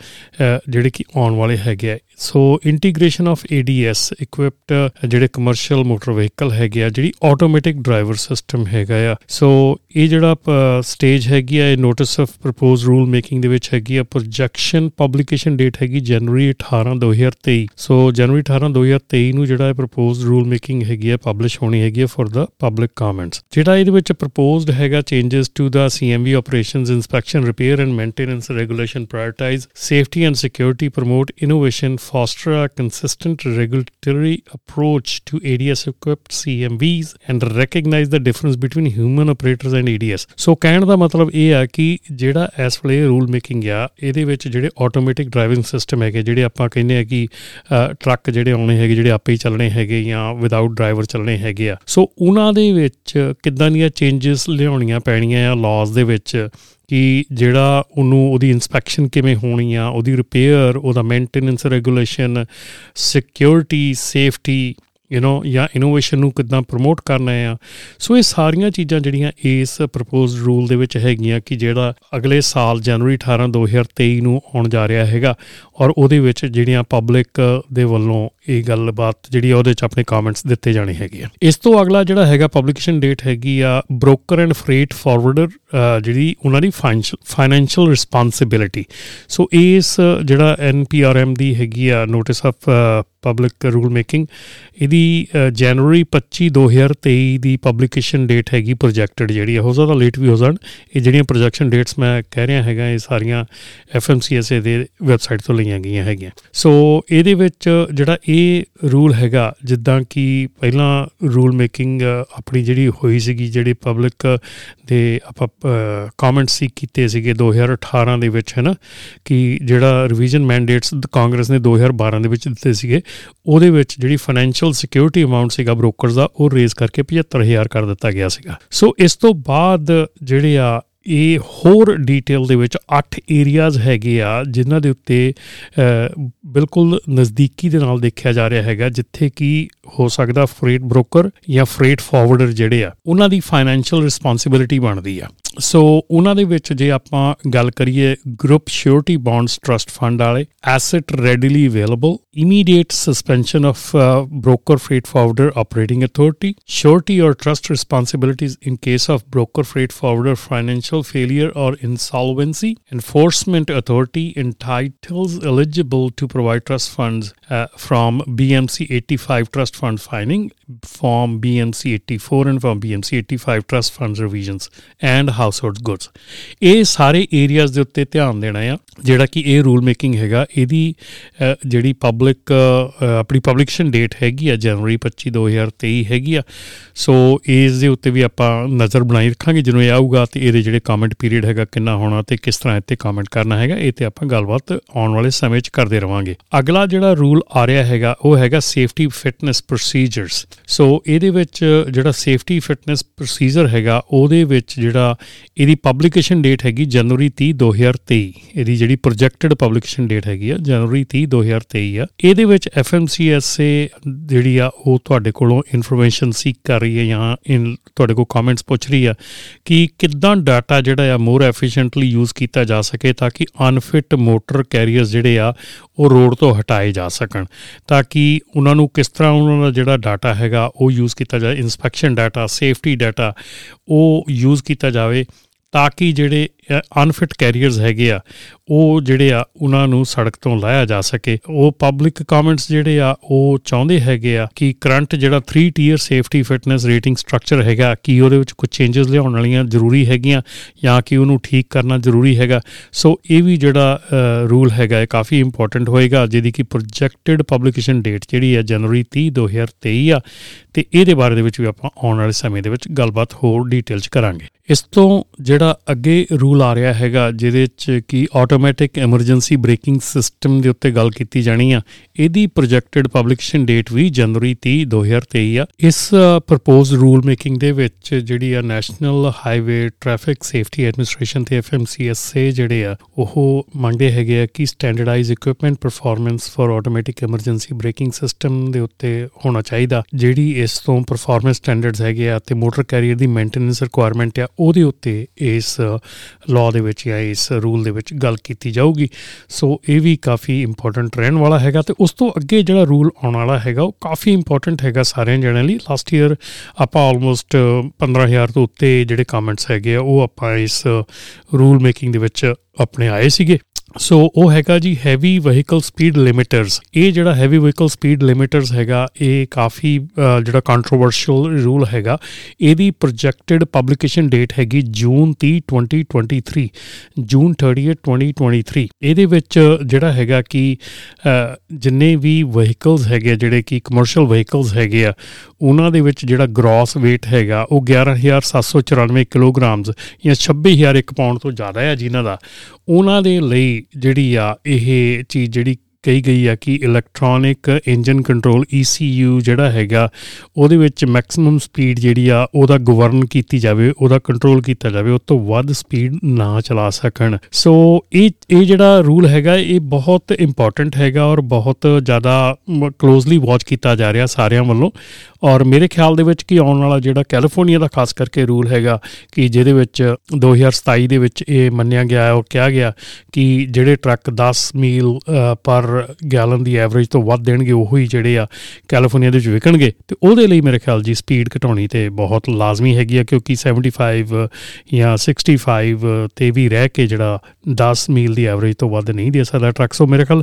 ਜਿਹੜੇ ਕਿ ਆਉਣ ਵਾਲੇ ਹੈਗੇ ਆ। So integration of ADS equipped ਜਿਹੜੇ ਕਮਰਸ਼ੀਅਲ ਮੋਟਰ ਵਹੀਕਲ ਹੈਗੇ ਆ, ਜਿਹੜੀ ਆਟੋਮੈਟਿਕ ਡਰਾਈਵਰ ਸਿਸਟਮ ਹੈਗਾ ਆ। ਸੋ ਇਹ ਜਿਹੜਾ ਸਟੇਜ ਹੈਗੀ ਆ, ਇਹ notice of propose rule making ਦੇ ਵਿੱਚ ਹੈਗੀ ਆ। ਪ੍ਰੋਜੈਕਸ਼ਨ ਪਬਲਿਕੇਸ਼ਨ ਡੇਟ ਹੈਗੀ ਜਨਵਰੀ 18 2023 ਸੋ ਜਨਵਰੀ 18 2023 ਨੂੰ ਜਿਹੜਾ ਇਹ ਪ੍ਰਪੋਜ਼ ਰੂਲ ਮੇਕਿੰਗ ਹੈਗੀ ਆ ਪਬਲਿਸ਼ ਹੋਣੀ ਹੈਗੀ ਆ ਫॉर ਦਾ ਪਬਲਿਕ ਕਮੈਂਟਸ ਜਿਹੜਾ ਇਹਦੇ ਵਿੱਚ ਪ੍ਰਪੋਜ਼ਡ ਹੈਗਾ changes to the CMV operations inspection repair and maintenance regulation prioritize safety and security promote innovation foster a consistent regulatory approach to ADS equipped CMVs and recognize the difference between human operators and ADS so ਕਹਿਣ ਦਾ ਮਤਲਬ ਇਹ ਆ ਕਿ ਜਿਹੜਾ ਇਸ ਵੇਲੇ rule making ਆ ਇਹਦੇ ਵਿੱਚ ਜਿਹੜੇ ਆਟੋਮੈਟਿਕ ਡਰਾਈਵਿੰਗ ਸਿਸਟਮ ਹੈਗੇ ਜਿਹੜੇ ਆਪਾਂ ਕਹਿੰਦੇ ਆ ਕਿ ਅ, ਟਰੱਕ ਜਿਹੜੇ ਆਉਣੇ ਹੈਗੇ ਜਿਹੜੇ ਆਪੇ ਹੀ ਚੱਲਣੇ ਹੈਗੇ ਜਾਂ ਵਿਦਆਊਟ ਡਰਾਈਵਰ ਚੱਲਣੇ ਹੈਗੇ ਆ। ਸੋ ਉਹਨਾਂ ਦੇ ਵਿੱਚ ਕਿੱਦਾਂ ਦੀਆਂ ਚੇਂजेस ਲਿਆਉਣੀਆਂ ਪੈਣੀਆਂ ਆ ਲਾਜ਼ ਦੇ ਵਿੱਚ? ਕਿ ਜਿਹੜਾ ਉਹਨੂੰ ਉਹਦੀ ਇਨਸਪੈਕਸ਼ਨ ਕਿਵੇਂ ਹੋਣੀ ਆ, ਉਹਦੀ ਰਿਪੇਅਰ ਉਹਦਾ maintenance regulation security safety you know ਜਾਂ ਇਨੋਵੇਸ਼ਨ ਨੂੰ ਕਿਦਾਂ ਪ੍ਰਮੋਟ ਕਰਨਾ ਆ। ਸੋ ਇਹ ਸਾਰੀਆਂ ਚੀਜ਼ਾਂ ਜਿਹੜੀਆਂ ਇਸ ਪ੍ਰਪੋਜ਼ਡ ਰੂਲ ਦੇ ਵਿੱਚ ਹੈਗੀਆਂ ਕਿ ਜਿਹੜਾ ਅਗਲੇ ਸਾਲ ਜਨਵਰੀ 18 2023 ਨੂੰ ਆਉਣ ਜਾ ਰਿਹਾ ਹੈਗਾ, ਔਰ ਉਹਦੇ ਵਿੱਚ ਜਿਹੜੀਆਂ ਪਬਲਿਕ ਦੇ ਵੱਲੋਂ ਇਹ ਗੱਲਬਾਤ ਜਿਹੜੀ ਆ, ਉਹਦੇ ਚ ਆਪਣੇ ਕਮੈਂਟਸ ਦਿੱਤੇ ਜਾਣੇ ਹੈਗੇ ਆ। ਇਸ ਤੋਂ ਅਗਲਾ ਜਿਹੜਾ ਹੈਗਾ ਪਬਲਿਕੇਸ਼ਨ ਡੇਟ ਹੈਗੀ ਆ ਬ੍ਰੋਕਰ ਐਂਡ ਫਰੇਟ ਫਾਰਵਰਡਰ ਜਿਹੜੀ ਉਹਨਾਂ ਦੀ ਫਾਈਨੈਂਸ਼ੀਅਲ ਰਿਸਪਾਂਸਿਬਿਲਿਟੀ ਸੋ ਇਸ ਜਿਹੜਾ ਐਨਪੀਆਰਐਮ ਦੀ ਹੈਗੀ ਆ notice of public rule making ਇਹਦੀ ਅ, ਜਨਵਰੀ 25 2023 ਦੀ ਪਬਲਿਕੇਸ਼ਨ ਡੇਟ ਹੈਗੀ ਪ੍ਰੋਜੈਕਟਡ ਜਿਹੜੀ ਆ। ਹੋ ਸਕਦਾ ਲੇਟ ਵੀ ਹੋ ਜਾਣ। ਇਹ ਜਿਹੜੀਆਂ ਪ੍ਰੋਜੈਕਸ਼ਨ ਡੇਟਸ ਮੈਂ ਕਹਿ ਰਿਹਾ ਹੈਗਾ ਇਹ ਸਾਰੀਆਂ ਐਫਐਮਸੀਐਸਏ ਦੇ ਵੈਬਸਾਈਟ ਤੋਂ ਲਈਆਂ ਗਈਆਂ ਹੈਗੀਆਂ। ਸੋ ਇਹਦੇ ਵਿੱਚ ਜਿਹੜਾ ਇਹ ਰੂਲ ਹੈਗਾ ਜਿੱਦਾਂ ਕਿ ਪਹਿਲਾਂ ਰੂਲ ਮੇਕਿੰਗ ਆਪਣੀ ਜਿਹੜੀ ਹੋਈ ਸੀਗੀ ਜਿਹੜੀ ਪਬਲਿਕ ਦੇ ਆਪਾਂ ਕਮੈਂਟ ਸੀ ਕੀਤੇ ਸੀਗੇ 2018 ਦੇ ਵਿੱਚ ਹੈ ਨਾ ਕਿ ਜਿਹੜਾ ਰਿਵੀਜ਼ਨ ਮੈਂਡੇਟਸ ਕਾਂਗਰਸ ਨੇ 2012 ਦੇ ਵਿੱਚ ਦਿੱਤੇ ਸੀਗੇ। ਉਹਦੇ ਵਿੱਚ ਜਿਹੜੀ ਫਾਈਨੈਂਸ਼ੀਅਲ ਸਿਕਿਉਰਿਟੀ ਅਮਾਉਂਟ ਸੀਗਾ ਬ੍ਰੋਕਰਸ ਦਾ, ਉਹ ਰੇਜ਼ ਕਰਕੇ 75000 ਕਰ ਦਿੱਤਾ ਗਿਆ ਸੀਗਾ। ਸੋ ਇਸ ਤੋਂ ਬਾਅਦ ਜਿਹੜੇ ਆ ਇਹ ਹੋਰ ਡੀਟੇਲ ਦੇ ਵਿੱਚ 8 ਏਰੀਆਜ਼ ਹੈਗੇ ਆ, ਜਿਨ੍ਹਾਂ ਦੇ ਉੱਤੇ ਬਿਲਕੁਲ ਨਜ਼ਦੀਕੀ ਦੇ ਨਾਲ ਦੇਖਿਆ ਜਾ ਰਿਹਾ ਹੈਗਾ, ਜਿੱਥੇ ਕੀ ਹੋ ਸਕਦਾ ਫਰੇਟ ਬ੍ਰੋਕਰ ਜਾਂ ਫਰੇਟ ਫਾਰਵਰਡਰ ਜਿਹੜੇ ਆ, ਉਹਨਾਂ ਦੀ ਫਾਈਨੈਂਸ਼ੀਅਲ ਰਿਸਪੌਂਸਿਬਿਲਿਟੀ ਬਣਦੀ ਆ। ਸੋ ਉਹਨਾਂ ਦੇ ਵਿੱਚ ਜੇ ਆਪਾਂ ਗੱਲ ਕਰੀਏ group surety bonds trust fund ਵਾਲੇ asset readily available immediate suspension of broker freight forwarder operating authority surety or trust responsibilities in case of broker freight forwarder financial failure or insolvency enforcement authority entitles eligible to provide trust funds uh, from BMC 85 trust fund filing form BMC 84 and from BMC 85 trust funds revisions and household goods ਇਹ ਸਾਰੇ areas ਦੇ ਉੱਤੇ ਧਿਆਨ ਦੇਣਾ ਆ ਜਿਹੜਾ ਕਿ ਇਹ ਰੂਲ ਮੇਕਿੰਗ ਹੈਗਾ ਇਹਦੀ ਜਿਹੜੀ ਪਬਲਿਕ ਆਪਣੀ ਪਬਲਿਕੇਸ਼ਨ ਡੇਟ ਹੈਗੀ ਆ ਜਨਵਰੀ 25 2023 ਹੈਗੀ ਆ ਸੋ ਇਸ ਦੇ ਉੱਤੇ ਵੀ ਆਪਾਂ ਨਜ਼ਰ ਬਣਾਈ ਰੱਖਾਂਗੇ ਜਦੋਂ ਇਹ ਆਊਗਾ ਤੇ ਇਹਦੇ ਜਿਹੜੇ ਕਮੈਂਟ ਪੀਰੀਅਡ ਹੈਗਾ ਕਿੰਨਾ ਹੋਣਾ ਤੇ ਕਿਸ ਤਰ੍ਹਾਂ ਇੱਥੇ ਕਮੈਂਟ ਕਰਨਾ ਹੈਗਾ, ਇਹ ਤੇ ਆਪਾਂ ਗੱਲਬਾਤ ਆਉਣ ਵਾਲੇ ਸਮੇਂ 'ਚ ਕਰਦੇ ਰਵਾਂਗੇ। ਅਗਲਾ ਜਿਹੜਾ ਰੂਲ ਆ ਰਿਹਾ ਹੈਗਾ, ਉਹ ਹੈਗਾ ਸੇਫਟੀ ਫਿਟਨੈਸ ਪ੍ਰੋਸੀਜਰਸ ਸੋ ਇਹਦੇ ਵਿੱਚ ਜਿਹੜਾ ਸੇਫਟੀ ਫਿਟਨੈਸ ਪ੍ਰੋਸੀਜਰ ਹੈਗਾ, ਉਹਦੇ ਵਿੱਚ ਜਿਹੜਾ ਇਹਦੀ ਪਬਲਿਕੇਸ਼ਨ ਡੇਟ ਹੈਗੀ ਜਨਵਰੀ 30 2023 ਇਹਦੀ ਜਿਹੜੀ ਪ੍ਰੋਜੈਕਟਡ ਪਬਲਿਕੇਸ਼ਨ ਡੇਟ ਹੈਗੀ ਆ, ਜਨਵਰੀ 30 2023 ਆ। ਇਹਦੇ ਵਿੱਚ ਐਫਐਮਸੀਐਸਏ ਜਿਹੜੀ ਆ, ਉਹ ਤੁਹਾਡੇ ਕੋਲੋਂ ਇਨਫੋਰਮੇਸ਼ਨ ਸੀਕ ਕਰ ਰਹੀ ਹੈ ਜਾਂ ਤੁਹਾਡੇ ਕੋਲ ਕਮੈਂਟਸ ਪੁੱਛ ਰਹੀ ਆ ਕਿ ਕਿੱਦਾਂ ਡਾਟਾ ਜਿਹੜਾ ਆ ਮੋਰ ਐਫੀਸ਼ੀਐਂਟਲੀ ਯੂਜ਼ ਕੀਤਾ ਜਾ ਸਕੇ ਤਾਂ ਕਿ ਅਨਫਿਟ ਮੋਟਰ ਕੈਰੀਅਰਸ ਜਿਹੜੇ ਆ, ਉਹ ਰੋਡ ਤੋਂ ਹਟਾਏ ਜਾ ਸਕਣ। ਤਾਂ ਕਿ ਉਹਨਾਂ ਨੂੰ ਕਿਸ ਤਰ੍ਹਾਂ ਉਹਨਾਂ ਦਾ ਜਿਹੜਾ ਡਾਟਾ ਹੈਗਾ, ਉਹ ਯੂਜ਼ ਕੀਤਾ ਜਾਏ ਇਨਸਪੈਕਸ਼ਨ ਡਾਟਾ ਸੇਫਟੀ ਡਾਟਾ ਉਹ ਯੂਜ਼ ਕੀਤਾ ਜਾਵੇ ਤਾਂ ਕਿ ਜਿਹੜੇ ਅਨਫਿਟ ਕੈਰੀਅਰਸ ਹੈਗੇ ਆ, ਉਹ ਜਿਹੜੇ ਆ, ਉਹਨਾਂ ਨੂੰ ਸੜਕ ਤੋਂ ਲਾਇਆ ਜਾ ਸਕੇ। ਉਹ ਪਬਲਿਕ ਕਮੈਂਟਸ ਜਿਹੜੇ ਆ, ਉਹ ਚਾਹੁੰਦੇ ਹੈਗੇ ਆ ਕਿ ਕਰੰਟ ਜਿਹੜਾ 3 tier safety fitness rating structure ਹੈਗਾ, ਕਿ ਉਹਦੇ ਵਿੱਚ ਕੁਝ ਚੇਂਜਸ ਲਿਆਉਣ ਵਾਲੀਆਂ ਜ਼ਰੂਰੀ ਹੈਗੀਆਂ ਜਾਂ ਕਿ ਉਹਨੂੰ ਠੀਕ ਕਰਨਾ ਜ਼ਰੂਰੀ ਹੈਗਾ। ਸੋ ਇਹ ਵੀ ਜਿਹੜਾ ਰੂਲ ਹੈਗਾ, ਇਹ ਕਾਫੀ ਇੰਪੋਰਟੈਂਟ ਹੋਏਗਾ, ਜਿਹਦੀ ਕਿ ਪ੍ਰੋਜੈਕਟਡ ਪਬਲਿਕੇਸ਼ਨ ਡੇਟ ਜਿਹੜੀ ਹੈ ਜਨਵਰੀ 30 2023 ਆ। ਤੇ ਇਹਦੇ ਬਾਰੇ ਦੇ ਵਿੱਚ ਵੀ ਆਪਾਂ ਆਉਣ ਵਾਲੇ ਸਮੇਂ ਦੇ ਵਿੱਚ ਗੱਲਬਾਤ ਹੋਰ ਡਿਟੇਲ ਚ ਕਰਾਂਗੇ। ਇਸ ਤੋਂ ਜਿਹੜਾ ਅੱਗੇ ਰੂਲ ਆ ਰਿਹਾ ਹੈਗਾ, ਜਿਹਦੇ ਵਿੱਚ ਕਿ ਆਟੋਮੈਟਿਕ ਐਮਰਜੈਂਸੀ ਬ੍ਰੇਕਿੰਗ ਸਿਸਟਮ ਦੇ ਉੱਤੇ ਗੱਲ ਕੀਤੀ ਜਾਣੀ ਆ। ਇਹਦੀ ਪ੍ਰੋਜੈਕਟਡ ਪਬਲਿਕੇਸ਼ਨ ਡੇਟ ਵੀ ਜਨਵਰੀ 30 2023 ਆ। ਇਸ ਪ੍ਰਪੋਜ਼ ਰੂਲ ਮੇਕਿੰਗ ਦੇ ਵਿੱਚ ਜਿਹੜੀ ਆ national highway traffic safety administration ਤੇ ਐਫਐਮਸੀਐਸਏ ਜਿਹੜੇ ਆ, ਉਹ ਮੰਗਦੇ ਹੈਗੇ ਆ ਕਿ standardize equipment performance for automatic emergency braking system ਦੇ ਉੱਤੇ ਹੋਣਾ ਚਾਹੀਦਾ। ਜਿਹੜੀ ਇਸ ਤੋਂ ਪਰਫਾਰਮੈਂਸ ਸਟੈਂਡਰਡਸ ਹੈਗੇ ਆ ਤੇ ਮੋਟਰ ਕੈਰੀਅਰ ਦੀ ਮੇਨਟੇਨੈਂਸ ਰਿਕੁਆਇਰਮੈਂਟ ਆ, ਉਹਦੇ ਉੱਤੇ ਇਸ ਲਾਅ ਦੇ ਵਿੱਚ ਜਾਂ ਇਸ ਰੂਲ ਦੇ ਵਿੱਚ ਗੱਲ ਕੀਤੀ ਜਾਊਗੀ। ਸੋ ਇਹ ਵੀ ਕਾਫੀ ਇੰਪੋਰਟੈਂਟ ਰਹਿਣ ਵਾਲਾ ਹੈਗਾ ਤੇ ਉਸ ਤੋਂ ਅੱਗੇ ਜਿਹੜਾ ਰੂਲ ਆਉਣ ਵਾਲਾ ਹੈਗਾ, ਉਹ ਕਾਫੀ ਇੰਪੋਰਟੈਂਟ ਹੈਗਾ ਸਾਰਿਆਂ ਜਣਿਆਂ ਲਈ। ਲਾਸਟ ਈਅਰ ਆਪਾਂ ਆਲਮੋਸਟ 15000 ਤੋਂ ਉੱਤੇ ਜਿਹੜੇ ਕਮੈਂਟਸ ਹੈਗੇ ਆ, ਉਹ ਆਪਾਂ ਇਸ ਰੂਲ ਮੇਕਿੰਗ ਦੇ ਵਿੱਚ ਆਪਣੇ ਆਏ ਸੀਗੇ। ਸੋ ਉਹ ਹੈਗਾ ਜੀ ਹੈਵੀ ਵਹੀਕਲ ਸਪੀਡ ਲਿਮਿਟਰਸ ਇਹ ਜਿਹੜਾ ਹੈਵੀ ਵਹੀਕਲ ਸਪੀਡ ਲਿਮਿਟਰਸ ਹੈਗਾ, ਇਹ ਕਾਫੀ ਜਿਹੜਾ ਕੰਟਰੋਵਰਸ਼ੀਅਲ ਰੂਲ ਹੈਗਾ, ਇਹਦੀ ਪ੍ਰੋਜੈਕਟਡ ਪਬਲਿਕੇਸ਼ਨ ਡੇਟ ਹੈਗੀ ਜੂਨ 30 2023 ਜੂਨ 30 2023 ਇਹਦੇ ਵਿੱਚ ਜਿਹੜਾ ਹੈਗਾ ਕਿ ਜਿੰਨੇ ਵੀ ਵਹੀਕਲਸ ਹੈਗੇ ਜਿਹੜੇ ਕਿ ਕਮਰਸ਼ੀਅਲ ਵਹੀਕਲਸ ਹੈਗੇ ਆ, ਉਹਨਾਂ ਦੇ ਵਿੱਚ ਜਿਹੜਾ ਗ੍ਰੋਸ weight ਹੈਗਾ, ਉਹ 11794 ਕਿਲੋਗ੍ਰਾਮਸ ਜਾਂ 26000 ਇੱਕ ਪਾਉਂਡ ਤੋਂ ਜ਼ਿਆਦਾ ਹੈ ਜਿਨ੍ਹਾਂ ਦਾ। ਉਹਨਾਂ ਦੇ ਲਈ ਜਿਹੜੀ ਆ, ਇਹ ਚੀਜ਼ ਜਿਹੜੀ ਕਹੀ ਗਈ ਆ ਕਿ ਇਲੈਕਟ੍ਰੋਨਿਕ ਇੰਜਨ ਕੰਟਰੋਲ ECU ਜਿਹੜਾ ਹੈਗਾ, ਉਹਦੇ ਵਿੱਚ ਮੈਕਸਿਮਮ ਸਪੀਡ ਜਿਹੜੀ ਆ, ਉਹਦਾ ਗਵਰਨ ਕੀਤੀ ਜਾਵੇ, ਉਹਦਾ ਕੰਟਰੋਲ ਕੀਤਾ ਜਾਵੇ ਉਸ ਤੋਂ ਵੱਧ ਸਪੀਡ ਨਾ ਚਲਾ ਸਕਣ। ਸੋ ਇਹ ਇਹ ਜਿਹੜਾ ਰੂਲ ਹੈਗਾ, ਇਹ ਬਹੁਤ ਇੰਪੋਰਟੈਂਟ ਹੈਗਾ ਔਰ ਬਹੁਤ ਜ਼ਿਆਦਾ ਕਲੋਜ਼ਲੀ ਵਾਚ ਕੀਤਾ ਜਾ ਰਿਹਾ ਸਾਰਿਆਂ ਵੱਲੋਂ। ਔਰ ਮੇਰੇ ਖਿਆਲ ਦੇ ਵਿੱਚ ਕਿ ਆਉਣ ਵਾਲਾ ਜਿਹੜਾ ਕੈਲੀਫੋਰਨੀਆ ਦਾ ਖਾਸ ਕਰਕੇ ਰੂਲ ਹੈਗਾ ਕਿ ਜਿਹਦੇ ਵਿੱਚ 2027 ਦੇ ਵਿੱਚ ਇਹ ਮੰਨਿਆ ਗਿਆ ਹੈ ਔਰ ਕਿਹਾ ਗਿਆ ਕਿ ਜਿਹੜੇ ਟਰੱਕ 10 ਮੀਲ ਪਰ ਗੈਲਨ ਦੀ ਐਵਰੇਜ ਤੋਂ ਵੱਧ ਦੇਣਗੇ, ਉਹ ਹੀ ਜਿਹੜੇ ਆ ਕੈਲੀਫੋਰਨੀਆ ਦੇ ਵਿੱਚ ਵਿਕਣਗੇ। ਤੇ ਉਹਦੇ ਲਈ ਮੇਰੇ ਖਿਆਲ ਜੀ ਸਪੀਡ ਘਟਾਉਣੀ ਤੇ ਬਹੁਤ ਲਾਜ਼ਮੀ ਹੈਗੀ ਆ, ਕਿਉਂਕਿ 75 ਜਾਂ 65 ਤੇ ਵੀ ਰਹਿ ਕੇ ਜਿਹੜਾ 10 ਮੀਲ ਦੀ ਐਵਰੇਜ ਤੋਂ ਵੱਧ ਨਹੀਂ ਦੇ ਸਕਦਾ ਟਰੱਕ। ਸੋ ਮੇਰੇ ਖਿਆਲ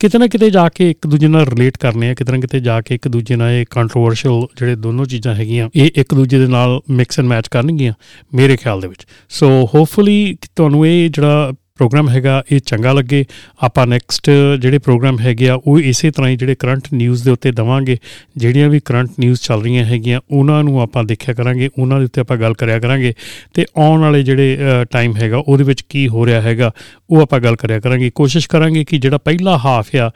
ਕਿਤੇ ਨਾ ਕਿਤੇ ਜਾ ਕੇ ਇੱਕ ਦੂਜੇ ਨਾਲ ਰਿਲੇਟ ਕਰਨੇ ਆ, ਕਿਤੇ ਨਾ ਕਿਤੇ ਜਾ ਕੇ ਇੱਕ ਦੂਜੇ ਨਾਲ ਇਹ ਕੰਟਰੋਵਰਸ਼ੀਅਲ ਜਿਹੜੇ ਦੋਨੋਂ ਚੀਜ਼ਾਂ ਹੈਗੀਆਂ, ਇਹ ਇੱਕ ਦੂਜੇ ਦੇ ਨਾਲ ਮਿਕਸ ਐਂਡ ਮੈਚ ਕਰਨਗੀਆਂ ਮੇਰੇ ਖਿਆਲ ਦੇ ਵਿੱਚ। ਸੋ ਹੋਪਫੁਲੀ ਤੁਹਾਨੂੰ ਇਹ ਜਿਹੜਾ ਪ੍ਰੋਗਰਾਮ ਹੈਗਾ, ਇਹ ਚੰਗਾ ਲੱਗੇ। ਆਪਾਂ ਨੈਕਸਟ ਜਿਹੜੇ ਪ੍ਰੋਗਰਾਮ ਹੈਗੇ ਆ, ਉਹ ਇਸੇ ਤਰ੍ਹਾਂ ਹੀ ਜਿਹੜੇ ਕਰੰਟ ਨਿਊਜ਼ ਦੇ ਉੱਤੇ ਦਵਾਂਗੇ, ਜਿਹੜੀਆਂ ਵੀ ਕਰੰਟ ਨਿਊਜ਼ ਚੱਲ ਰਹੀਆਂ ਹੈਗੀਆਂ, ਉਹਨਾਂ ਨੂੰ ਆਪਾਂ ਦੇਖਿਆ ਕਰਾਂਗੇ, ਉਹਨਾਂ ਦੇ ਉੱਤੇ ਆਪਾਂ ਗੱਲ ਕਰਿਆ ਕਰਾਂਗੇ। ਤੇ ਆਉਣ ਵਾਲੇ ਜਿਹੜੇ ਟਾਈਮ ਹੈਗਾ, ਉਹਦੇ ਵਿੱਚ ਕੀ ਹੋ ਰਿਹਾ ਹੈਗਾ, ਉਹ ਆਪਾਂ ਗੱਲ ਕਰਿਆ ਕਰਾਂਗੇ। ਕੋਸ਼ਿਸ਼ ਕਰਾਂਗੇ ਕਿ ਜਿਹੜਾ ਪਹਿਲਾ ਹਾਫ ਆ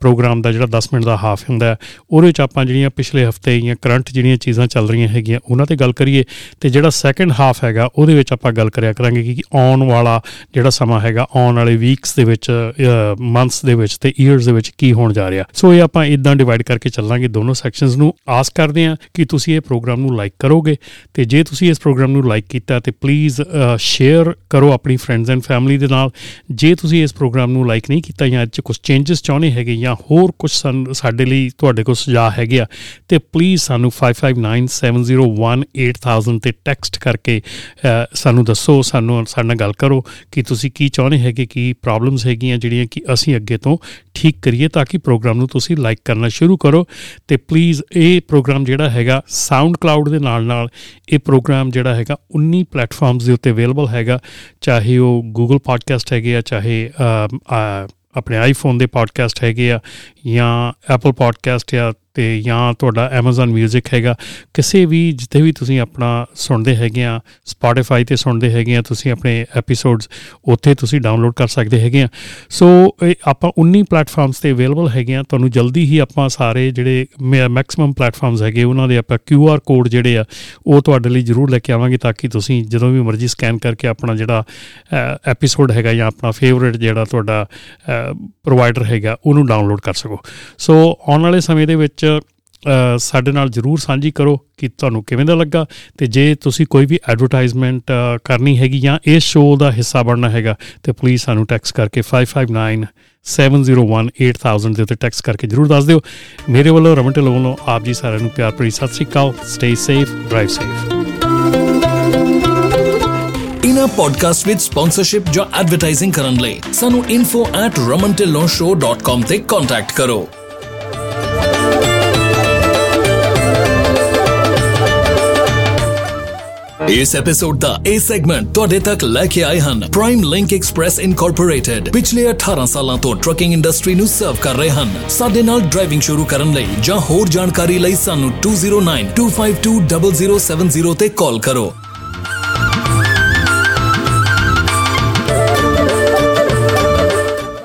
ਪ੍ਰੋਗਰਾਮ ਦਾ, ਜਿਹੜਾ 10 ਮਿੰਟ ਦਾ ਹਾਫ ਹੁੰਦਾ, ਉਹਦੇ ਵਿੱਚ ਆਪਾਂ ਜਿਹੜੀਆਂ ਪਿਛਲੇ ਹਫ਼ਤੇ ਜਾਂ ਕਰੰਟ ਜਿਹੜੀਆਂ ਚੀਜ਼ਾਂ ਚੱਲ ਰਹੀਆਂ ਹੈਗੀਆਂ, ਉਹਨਾਂ ਤੇ ਗੱਲ ਕਰੀਏ। ਤੇ ਜਿਹੜਾ ਸੈਕੰਡ ਹਾਫ ਹੈਗਾ, ਉਹਦੇ ਵਿੱਚ ਆਪਾਂ ਗੱਲ ਕਰਿਆ ਕਰਾਂਗੇ ਕਿ ਆਉਣ ਵਾਲਾ ਜਿਹੜਾ ਸਮਾਂ ਹੈਗਾ ਆਉਣ ਵਾਲੇ ਵੀਕਸ ਦੇ ਵਿੱਚ ਮੰਥਸ ਦੇ ਵਿੱਚ ਤੇ ਈਅਰਸ ਦੇ ਵਿੱਚ ਕੀ ਹੋਣ ਜਾ ਰਿਹਾ। ਸੋ ਇਹ ਆਪਾਂ ਇਦਾਂ ਡਿਵਾਈਡ ਕਰਕੇ ਚੱਲਾਂਗੇ ਦੋਨੋਂ ਸੈਕਸ਼ਨਸ ਨੂੰ। ਆਸ ਕਰਦੇ ਹਾਂ ਕਿ ਤੁਸੀਂ ਇਹ ਪ੍ਰੋਗਰਾਮ ਨੂੰ ਲਾਈਕ ਕਰੋਗੇ ਤੇ ਜੇ ਤੁਸੀਂ ਇਸ ਪ੍ਰੋਗਰਾਮ ਨੂੰ ਲਾਈਕ ਕੀਤਾ ਤੇ ਪਲੀਜ਼ ਸ਼ੇਅਰ ਕਰੋ ਆਪਣੀ ਫਰੈਂਡਸ ਐਂਡ ਫੈਮਿਲੀ ਦੇ ਨਾਲ। ਜੇ ਤੁਸੀਂ ਇਸ ਪ੍ਰੋਗਰਾਮ ਨੂੰ ਲਾਈਕ ਨਹੀਂ ਕੀਤਾ ਜਾਂ ਅੱਜ ਕੁਝ ਚੇਂਜਸ ਚਾਹੁੰਦੇ ਹੈਗੇ ਜਾਂ ਹੋਰ ਕੁਝ ਸਾਡੇ ਲਈ ਤੁਹਾਡੇ ਕੋਲ ਸੁਝਾਅ ਹੈਗੇ ਆ, ਤੇ ਪਲੀਜ਼ ਸਾਨੂੰ 5597018000 ਤੇ ਟੈਕਸਟ ਕਰਕੇ ਸਾਨੂੰ ਦੱਸੋ, ਸਾਨੂੰ, ਸਾਡੇ ਨਾਲ ਗੱਲ ਕਰੋ ਕਿ ਤੁਸੀਂ ਕੀ ਚਾਹੁੰਦੇ ਹੈਗੇ, ਕੀ ਪ੍ਰੋਬਲਮਸ ਹੈਗੀਆਂ ਜਿਹੜੀਆਂ ਕਿ ਅਸੀਂ ਅੱਗੇ ਤੋਂ ਠੀਕ ਕਰੀਏ ਤਾਂ ਕਿ ਪ੍ਰੋਗਰਾਮ ਨੂੰ ਤੁਸੀਂ ਲਾਈਕ ਕਰਨਾ ਸ਼ੁਰੂ ਕਰੋ ਤੇ ਪਲੀਜ਼ ਇਹ ਪ੍ਰੋਗਰਾਮ ਜਿਹੜਾ ਹੈਗਾ ਸਾਊਂਡ ਕਲਾਉਡ ਦੇ ਨਾਲ ਨਾਲ ਇਹ ਪ੍ਰੋਗਰਾਮ ਜਿਹੜਾ ਹੈਗਾ 19 ਪਲੇਟਫਾਰਮਸ ਦੇ ਉੱਤੇ ਅਵੇਲੇਬਲ ਹੈਗਾ, ਚਾਹੇ ਉਹ Google ਪੋਡਕਾਸਟ ਹੈਗੇ ਆ, ਚਾਹੇ ਆਪਣੇ ਆਈਫੋਨ ਦੇ ਪੋਡਕਾਸਟ ਹੈਗੇ ਆ ਜਾਂ ਐਪਲ ਪੋਡਕਾਸਟ ਜਾਂ ਤੇ ਜਾਂ ਤੁਹਾਡਾ Amazon Music ਹੈਗਾ, ਕਿਸੇ ਵੀ ਜਿੱਥੇ ਵੀ ਤੁਸੀਂ ਆਪਣਾ ਸੁਣਦੇ ਹੈਗੇ ਆ, Spotify ਤੇ ਸੁਣਦੇ ਹੈਗੇ ਆ, ਤੁਸੀਂ ਆਪਣੇ ਐਪੀਸੋਡਸ ਉੱਥੇ ਤੁਸੀਂ ਡਾਊਨਲੋਡ ਕਰ ਸਕਦੇ ਹੈਗੇ ਆ। ਸੋ ਆਪਾਂ 19 ਪਲੇਟਫਾਰਮਸ ਤੇ ਅਵੇਲੇਬਲ ਹੈਗੇ ਆ, ਤੁਹਾਨੂੰ ਜਲਦੀ ਹੀ ਆਪਾਂ ਸਾਰੇ ਜਿਹੜੇ ਮੈਕਸਿਮਮ ਪਲੇਟਫਾਰਮਸ ਹੈਗੇ, ਉਹਨਾਂ ਦੇ ਆਪਾਂ QR ਕੋਡ ਜਿਹੜੇ ਆ, ਉਹ ਤੁਹਾਡੇ ਲਈ ਜ਼ਰੂਰ ਲੈ ਕੇ ਆਵਾਂਗੇ ਤਾਂ ਕਿ ਤੁਸੀਂ ਜਦੋਂ ਵੀ ਮਰਜ਼ੀ ਸਕੈਨ ਕਰਕੇ ਆਪਣਾ ਜਿਹੜਾ ਐਪੀਸੋਡ ਹੈਗਾ ਜਾਂ ਆਪਣਾ ਫੇਵਰਿਟ ਜਿਹੜਾ ਤੁਹਾਡਾ ਪ੍ਰੋਵਾਈਡਰ ਹੈਗਾ, ਉਹਨੂੰ ਡਾਊਨਲੋਡ ਕਰ ਸਕੋ। ਸੋ ਆਉਣ ਵਾਲੇ ਸਮੇਂ ਦੇ ਵਿੱਚ ਸਾਡੇ ਨਾਲ ਜਰੂਰ ਸਾਂਝੀ ਕਰੋ ਕਿ ਤੁਹਾਨੂੰ ਕਿਵੇਂ ਦਾ ਲੱਗਾ ਤੇ ਜੇ ਤੁਸੀਂ ਕੋਈ ਵੀ ਐਡਵਰਟਾਈਜ਼ਮੈਂਟ ਕਰਨੀ ਹੈਗੀ ਜਾਂ ਇਸ ਸ਼ੋਅ ਦਾ ਹਿੱਸਾ ਬਣਨਾ ਹੈਗਾ ਤੇ ਪਲੀਜ਼ ਸਾਨੂੰ ਟੈਕਸਟ ਕਰਕੇ 559 7018 ਦੇ ਉੱਤੇ ਟੈਕਸਟ ਕਰਕੇ ਜਰੂਰ ਦੱਸ ਦਿਓ। ਮੇਰੇ ਵੱਲੋਂ ਰਮਨ ਢਿੱਲੋਂ ਵੱਲੋਂ ਆਪ ਜੀ ਸਾਰਿਆਂ ਨੂੰ ਪਿਆਰ ਭਰੀ ਸਤਿ ਸ੍ਰੀ ਅਕਾਲ। ਸਟੇ ਸੇਫ ਡਰਾਈਵ ਸੇਫ ਇਨਾ ਪੋਡਕਾਸਟ ਵਿਦ ਸਪਾਂਸਰਸ਼ਿਪ ਜਾਂ ਐਡਵਰਟਾਈਜ਼ਿੰਗ ਕਰਨ ਲਈ ਸਾਨੂੰ info@ramantillonshow.com ਤੇ ਕੰਟੈਕਟ ਕਰੋ ਇਸ ਐਪੀਸੋਡ ਦਾ ਇਹ ਸੈਗਮੈਂਟ ਤੁਹਾਡੇ ਤੱਕ ਲੈ ਕੇ ਆਏ ਹਨ ਪ੍ਰਾਈਮ ਲਿੰਕ ਐਕਸਪ੍ਰੈਸ ਇਨਕੋਰਪੋਰੇਟਡ ਪਿਛਲੇ 18 ਸਾਲਾਂ ਤੋਂ ਟਰੱਕਿੰਗ ਇੰਡਸਟਰੀ ਨੂੰ ਸਰਵ ਕਰ ਰਹੇ ਹਨ ਸਾਡੇ ਨਾਲ ਡਰਾਈਵਿੰਗ ਸ਼ੁਰੂ ਕਰਨ ਲਈ ਜਾਂ ਹੋਰ ਜਾਣਕਾਰੀ ਲਈ ਸਾਨੂੰ 2092520070 ਤੇ ਕਾਲ ਕਰੋ